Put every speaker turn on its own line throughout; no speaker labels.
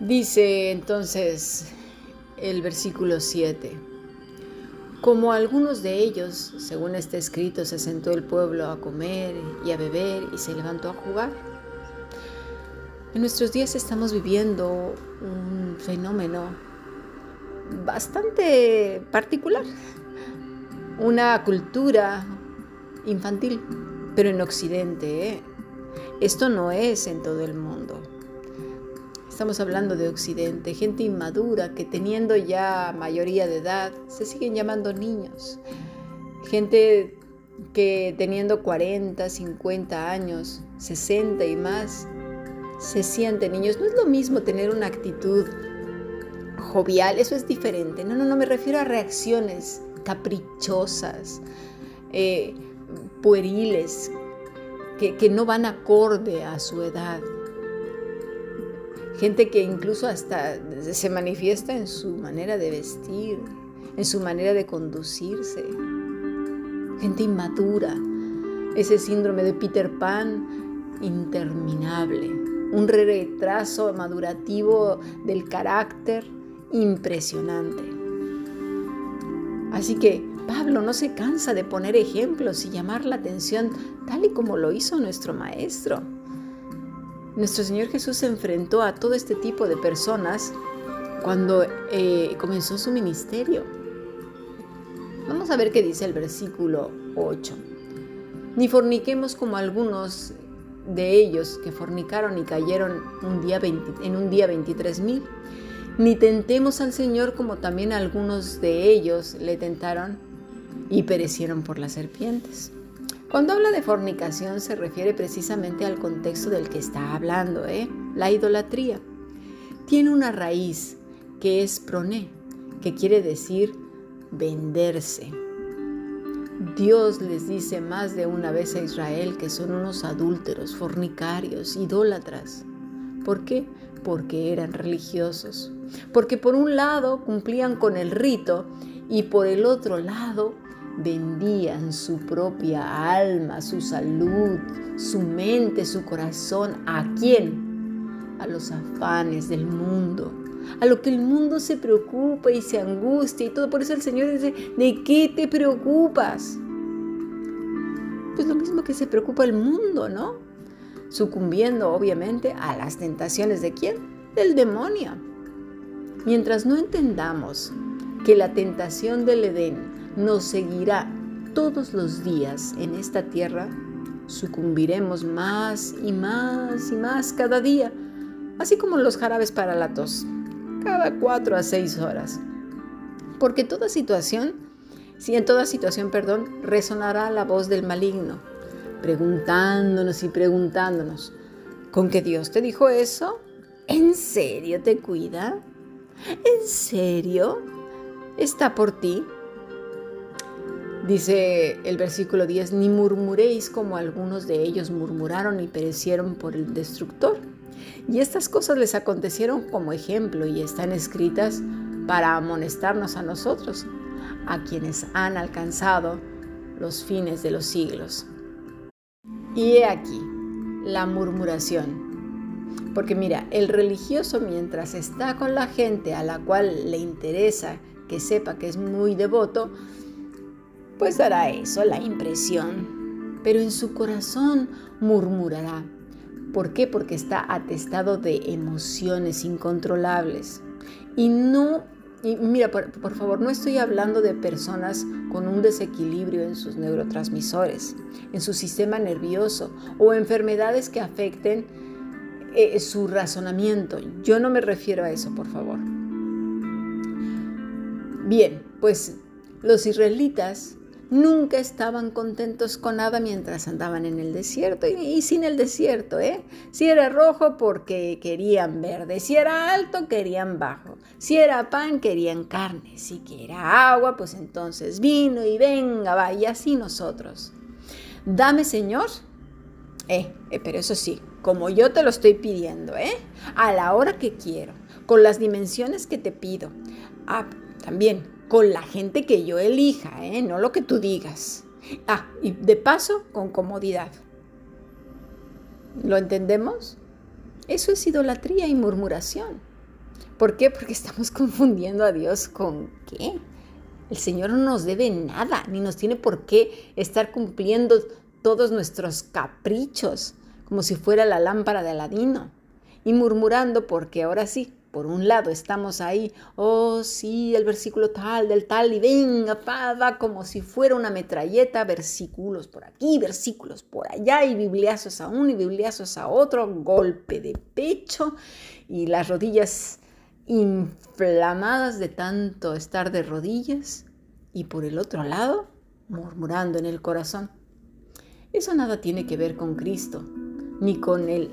Dice entonces el versículo 7. Como algunos de ellos, según está escrito, se sentó el pueblo a comer y a beber y se levantó a jugar. En nuestros días estamos viviendo un fenómeno bastante particular, una cultura infantil, pero en Occidente. ¿eh? Esto no es en todo el mundo. Estamos hablando de Occidente, gente inmadura que teniendo ya mayoría de edad se siguen llamando niños. Gente que teniendo 40, 50 años, 60 y más, se sienten niños. No es lo mismo tener una actitud jovial, eso es diferente. No, no, no, me refiero a reacciones caprichosas, eh, pueriles, que, que no van acorde a su edad gente que incluso hasta se manifiesta en su manera de vestir, en su manera de conducirse, gente inmadura, ese síndrome de Peter Pan interminable, un retraso madurativo del carácter impresionante. Así que Pablo no se cansa de poner ejemplos y llamar la atención tal y como lo hizo nuestro maestro. Nuestro Señor Jesús se enfrentó a todo este tipo de personas cuando eh, comenzó su ministerio. Vamos a ver qué dice el versículo 8. Ni forniquemos como algunos de ellos que fornicaron y cayeron un día en un día 23 mil, ni tentemos al Señor como también algunos de ellos le tentaron y perecieron por las serpientes. Cuando habla de fornicación se refiere precisamente al contexto del que está hablando, ¿eh? la idolatría. Tiene una raíz que es proné, que quiere decir venderse. Dios les dice más de una vez a Israel que son unos adúlteros, fornicarios, idólatras. ¿Por qué? Porque eran religiosos. Porque por un lado cumplían con el rito y por el otro lado vendían su propia alma, su salud, su mente, su corazón. ¿A quién? A los afanes del mundo, a lo que el mundo se preocupa y se angustia y todo. Por eso el Señor dice, ¿de qué te preocupas? Pues lo mismo que se preocupa el mundo, ¿no? Sucumbiendo obviamente a las tentaciones de quién? Del demonio. Mientras no entendamos que la tentación del Edén nos seguirá todos los días en esta tierra, sucumbiremos más y más y más cada día, así como los jarabes para la tos, cada cuatro a seis horas. Porque toda situación, si en toda situación, perdón, resonará la voz del maligno, preguntándonos y preguntándonos, ¿con que Dios te dijo eso? ¿En serio te cuida? ¿En serio? ¿Está por ti? Dice el versículo 10, ni murmuréis como algunos de ellos murmuraron y perecieron por el destructor. Y estas cosas les acontecieron como ejemplo y están escritas para amonestarnos a nosotros, a quienes han alcanzado los fines de los siglos. Y he aquí la murmuración. Porque mira, el religioso mientras está con la gente a la cual le interesa que sepa que es muy devoto, pues dará eso, la impresión. Pero en su corazón murmurará. ¿Por qué? Porque está atestado de emociones incontrolables. Y no, mira, por, por, favor, no estoy hablando de personas con un desequilibrio en sus neurotransmisores, en su sistema nervioso o enfermedades que afecten eh, su razonamiento. Yo no me refiero a eso, por favor. Bien, pues los israelitas nunca estaban contentos con nada mientras andaban en el desierto y, sin el desierto, ¿eh? Si era rojo porque querían verde, si era alto querían bajo, si era pan querían carne, si era agua pues entonces vino y venga, va, y así nosotros. Dame Señor, eh, eh, pero eso sí, como yo te lo estoy pidiendo, ¿eh? A la hora que quiero, con las dimensiones que te pido. Ah, también con la gente que yo elija, ¿eh? no lo que tú digas. Ah, y de paso, con comodidad. ¿Lo entendemos? Eso es idolatría y murmuración. ¿Por qué? Porque estamos confundiendo a Dios con qué. El Señor no nos debe nada, ni nos tiene por qué estar cumpliendo todos nuestros caprichos, como si fuera la lámpara de Aladino, y murmurando porque ahora sí, por un lado estamos ahí, oh sí, el versículo tal, del tal, y venga, va como si fuera una metralleta, versículos por aquí, versículos por allá, y bibliazos a uno y bibliazos a otro, golpe de pecho, y las rodillas inflamadas de tanto estar de rodillas, y por el otro lado, murmurando en el corazón. Eso nada tiene que ver con Cristo, ni con él,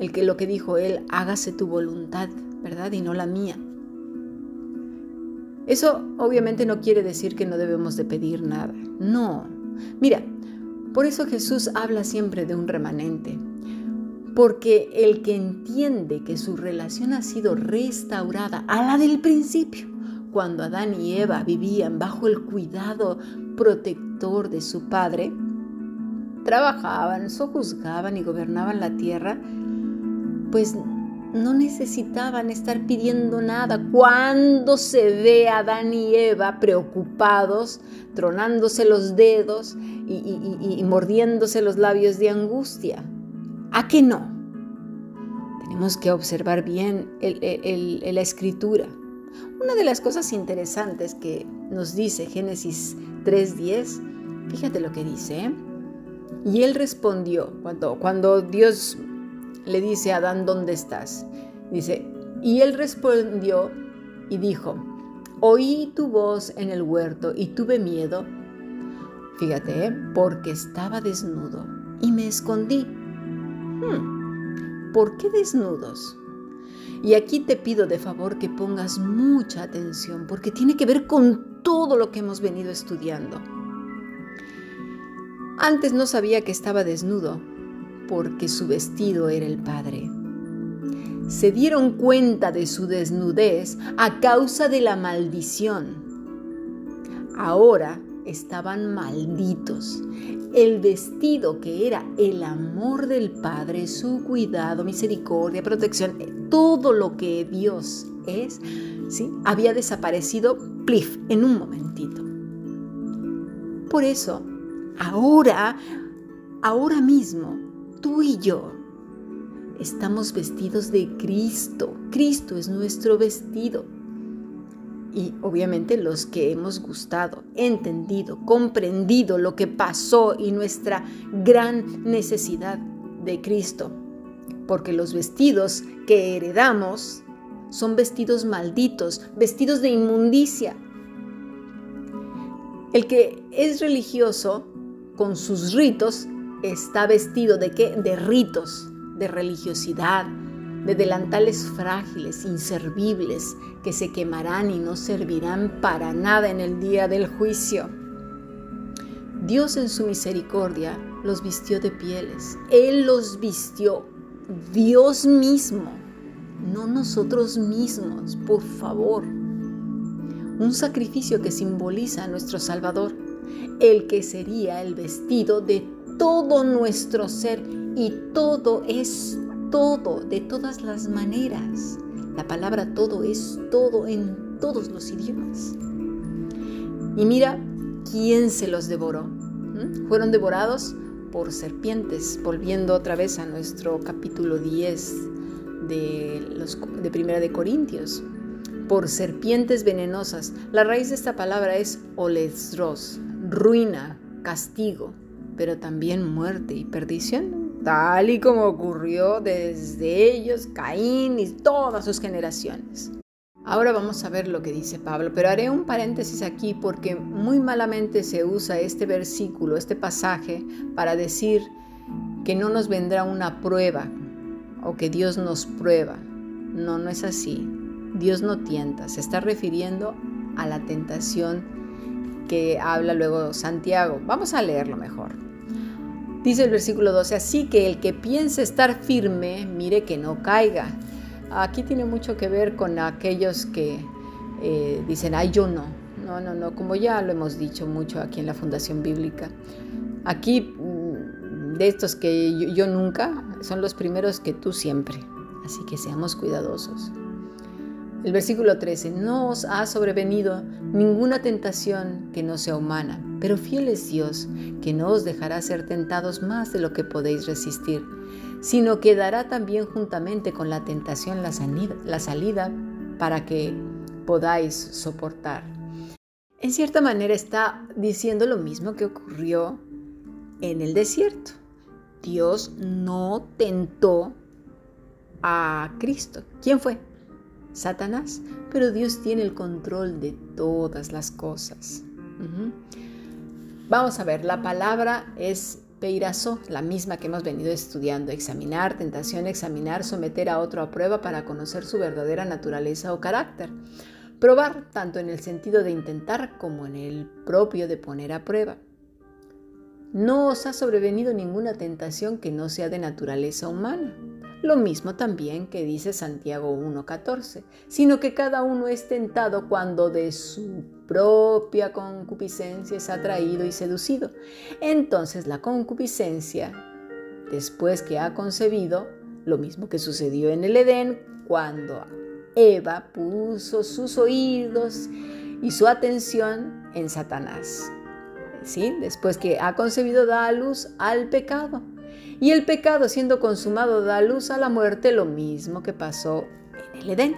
el que lo que dijo él, hágase tu voluntad, ¿verdad? Y no la mía. Eso obviamente no quiere decir que no debemos de pedir nada. No. Mira, por eso Jesús habla siempre de un remanente. Porque el que entiende que su relación ha sido restaurada a la del principio, cuando Adán y Eva vivían bajo el cuidado protector de su padre, trabajaban, sojuzgaban y gobernaban la tierra, pues no necesitaban estar pidiendo nada. Cuando se ve a Adán y Eva preocupados, tronándose los dedos y, mordiéndose los labios de angustia. ¿A qué no? Tenemos que observar bien la escritura. Una de las cosas interesantes que nos dice Génesis 3.10, fíjate lo que dice. ¿eh? Y él respondió, cuando, cuando Dios le dice a Adán, ¿dónde estás? Dice, y él respondió y dijo, oí tu voz en el huerto y tuve miedo, fíjate, ¿eh? porque estaba desnudo y me escondí. Hmm, ¿Por qué desnudos? Y aquí te pido de favor que pongas mucha atención porque tiene que ver con todo lo que hemos venido estudiando. Antes no sabía que estaba desnudo porque su vestido era el Padre. Se dieron cuenta de su desnudez a causa de la maldición. Ahora estaban malditos. El vestido que era el amor del Padre, su cuidado, misericordia, protección, todo lo que Dios es, ¿sí? había desaparecido plif en un momentito. Por eso, ahora, ahora mismo, tú y yo estamos vestidos de Cristo. Cristo es nuestro vestido. Y obviamente los que hemos gustado, entendido, comprendido lo que pasó y nuestra gran necesidad de Cristo. Porque los vestidos que heredamos son vestidos malditos, vestidos de inmundicia. El que es religioso con sus ritos está vestido de qué? De ritos, de religiosidad, de delantales frágiles, inservibles, que se quemarán y no servirán para nada en el día del juicio. Dios en su misericordia los vistió de pieles. Él los vistió, Dios mismo, no nosotros mismos, por favor. Un sacrificio que simboliza a nuestro Salvador, el que sería el vestido de todo nuestro ser y todo es todo, de todas las maneras. La palabra todo es todo en todos los idiomas. Y mira quién se los devoró. ¿Mm? Fueron devorados por serpientes, volviendo otra vez a nuestro capítulo 10 de, los, de Primera de Corintios. Por serpientes venenosas. La raíz de esta palabra es olesdros, ruina, castigo pero también muerte y perdición, tal y como ocurrió desde ellos, Caín y todas sus generaciones. Ahora vamos a ver lo que dice Pablo, pero haré un paréntesis aquí porque muy malamente se usa este versículo, este pasaje, para decir que no nos vendrá una prueba o que Dios nos prueba. No, no es así. Dios no tienta, se está refiriendo a la tentación que habla luego Santiago. Vamos a leerlo mejor. Dice el versículo 12, así que el que piense estar firme, mire que no caiga. Aquí tiene mucho que ver con aquellos que eh, dicen, ay, yo no. No, no, no, como ya lo hemos dicho mucho aquí en la Fundación Bíblica. Aquí, mm, de estos que yo nunca, son los primeros que tú siempre. Así que seamos cuidadosos. El versículo 13, no os ha sobrevenido ninguna tentación que no sea humana, pero fiel es Dios, que no os dejará ser tentados más de lo que podéis resistir, sino que dará también juntamente con la tentación la salida, para que podáis soportar. En cierta manera está diciendo lo mismo que ocurrió en el desierto. Dios no tentó a Cristo. ¿Quién fue? Satanás. Pero Dios tiene el control de todas las cosas. Vamos a ver, la palabra es peirazo, la misma que hemos venido estudiando, examinar, tentación, examinar, someter a otro a prueba para conocer su verdadera naturaleza o carácter. Probar, tanto en el sentido de intentar como en el propio de poner a prueba. No os ha sobrevenido ninguna tentación que no sea de naturaleza humana. Lo mismo también que dice Santiago 1.14, sino que cada uno es tentado cuando de su propia concupiscencia es atraído y seducido. Entonces la concupiscencia, después que ha concebido, lo mismo que sucedió en el Edén, cuando Eva puso sus oídos y su atención en Satanás. ¿Sí? Después que ha concebido da a luz al pecado. Y el pecado siendo consumado da luz a la muerte, lo mismo que pasó en el Edén.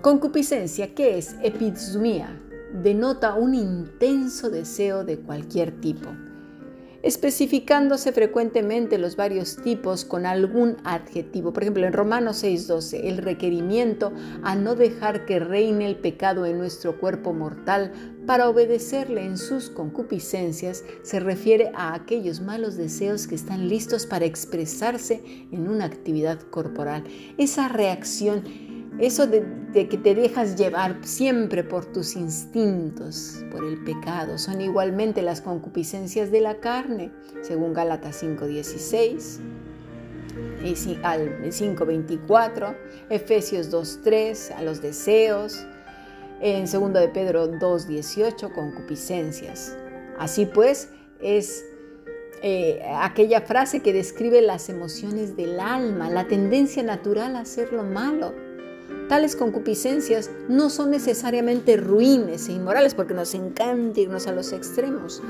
Concupiscencia, ¿qué es? Epizumía. Denota un intenso deseo de cualquier tipo especificándose frecuentemente los varios tipos con algún adjetivo. Por ejemplo, en Romanos 6:12, el requerimiento a no dejar que reine el pecado en nuestro cuerpo mortal para obedecerle en sus concupiscencias se refiere a aquellos malos deseos que están listos para expresarse en una actividad corporal. Esa reacción eso de, que te dejas llevar siempre por tus instintos, por el pecado, son igualmente las concupiscencias de la carne, según Gálatas 5.16, al 5.24, Efesios 2.3, a los deseos, en 2 de Pedro 2.18, concupiscencias. Así pues, es eh, aquella frase que describe las emociones del alma, la tendencia natural a hacer lo malo Tales concupiscencias no son necesariamente ruines e inmorales porque nos encanta irnos a los extremos.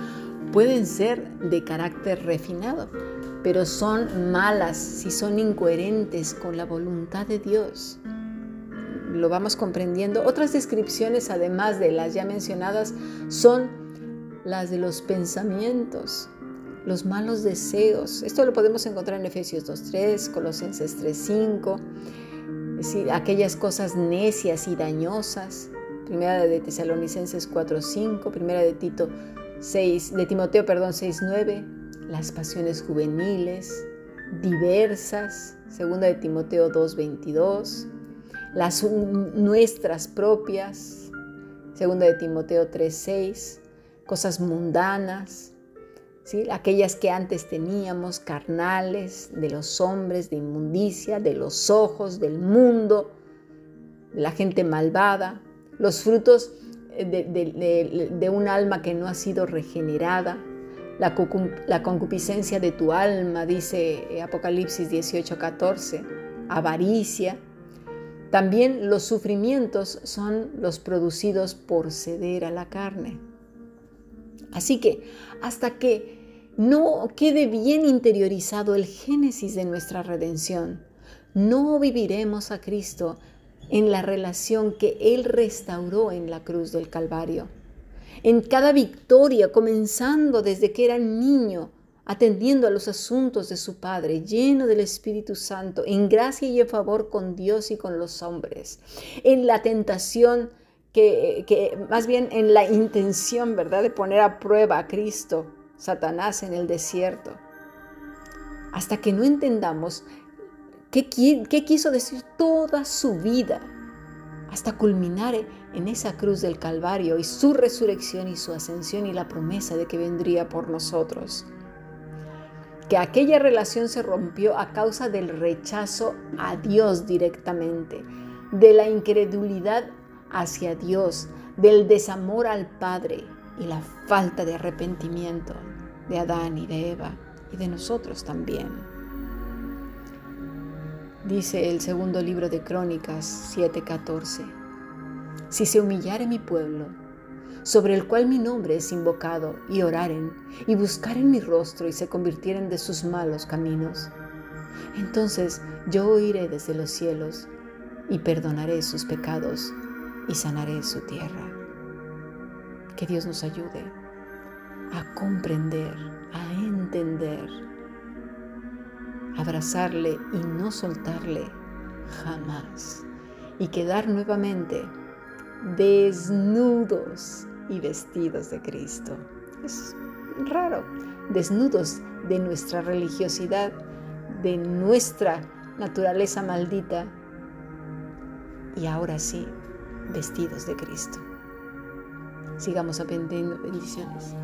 Pueden ser de carácter refinado, pero son malas si son incoherentes con la voluntad de Dios. Lo vamos comprendiendo. Otras descripciones, además de las ya mencionadas, son las de los pensamientos, los malos deseos. Esto lo podemos encontrar en Efesios 2.3, Colosenses 3.5 aquellas cosas necias y dañosas. Primera de Tesalonicenses 4:5, primera de Tito 6, de Timoteo, perdón, 6:9, las pasiones juveniles diversas, segunda de Timoteo 2:22, las nuestras propias, segunda de Timoteo 3:6, cosas mundanas, aquellas que antes teníamos, carnales, de los hombres, de inmundicia, de los ojos, del mundo, la gente malvada, los frutos de, un alma que no ha sido regenerada, la, la concupiscencia de tu alma, dice eh, Apocalipsis 18:14, avaricia. También los sufrimientos son los producidos por ceder a la carne. Así que hasta que no quede bien interiorizado el génesis de nuestra redención, no viviremos a Cristo en la relación que Él restauró en la cruz del Calvario. En cada victoria, comenzando desde que era niño, atendiendo a los asuntos de su Padre, lleno del Espíritu Santo, en gracia y en favor con Dios y con los hombres, en la tentación que, más bien en la intención, ¿verdad?, de poner a prueba a Cristo, Satanás en el desierto. Hasta que no entendamos qué, qué quiso decir toda su vida, hasta culminar en esa cruz del Calvario y su resurrección y su ascensión y la promesa de que vendría por nosotros. Que aquella relación se rompió a causa del rechazo a Dios directamente, de la incredulidad hacia Dios, del desamor al Padre y la falta de arrepentimiento de Adán y de Eva y de nosotros también. Dice el segundo libro de Crónicas 7:14. Si se humillare mi pueblo, sobre el cual mi nombre es invocado, y oraren, y buscaren mi rostro, y se convirtieren de sus malos caminos, entonces yo oiré desde los cielos, y perdonaré sus pecados, y sanaré su tierra. Que Dios nos ayude a comprender, a entender, abrazarle y no soltarle jamás, y quedar nuevamente desnudos y vestidos de Cristo. Es raro, desnudos de nuestra religiosidad, de nuestra naturaleza maldita y ahora sí, vestidos de Cristo. Sigamos aprendiendo bendiciones.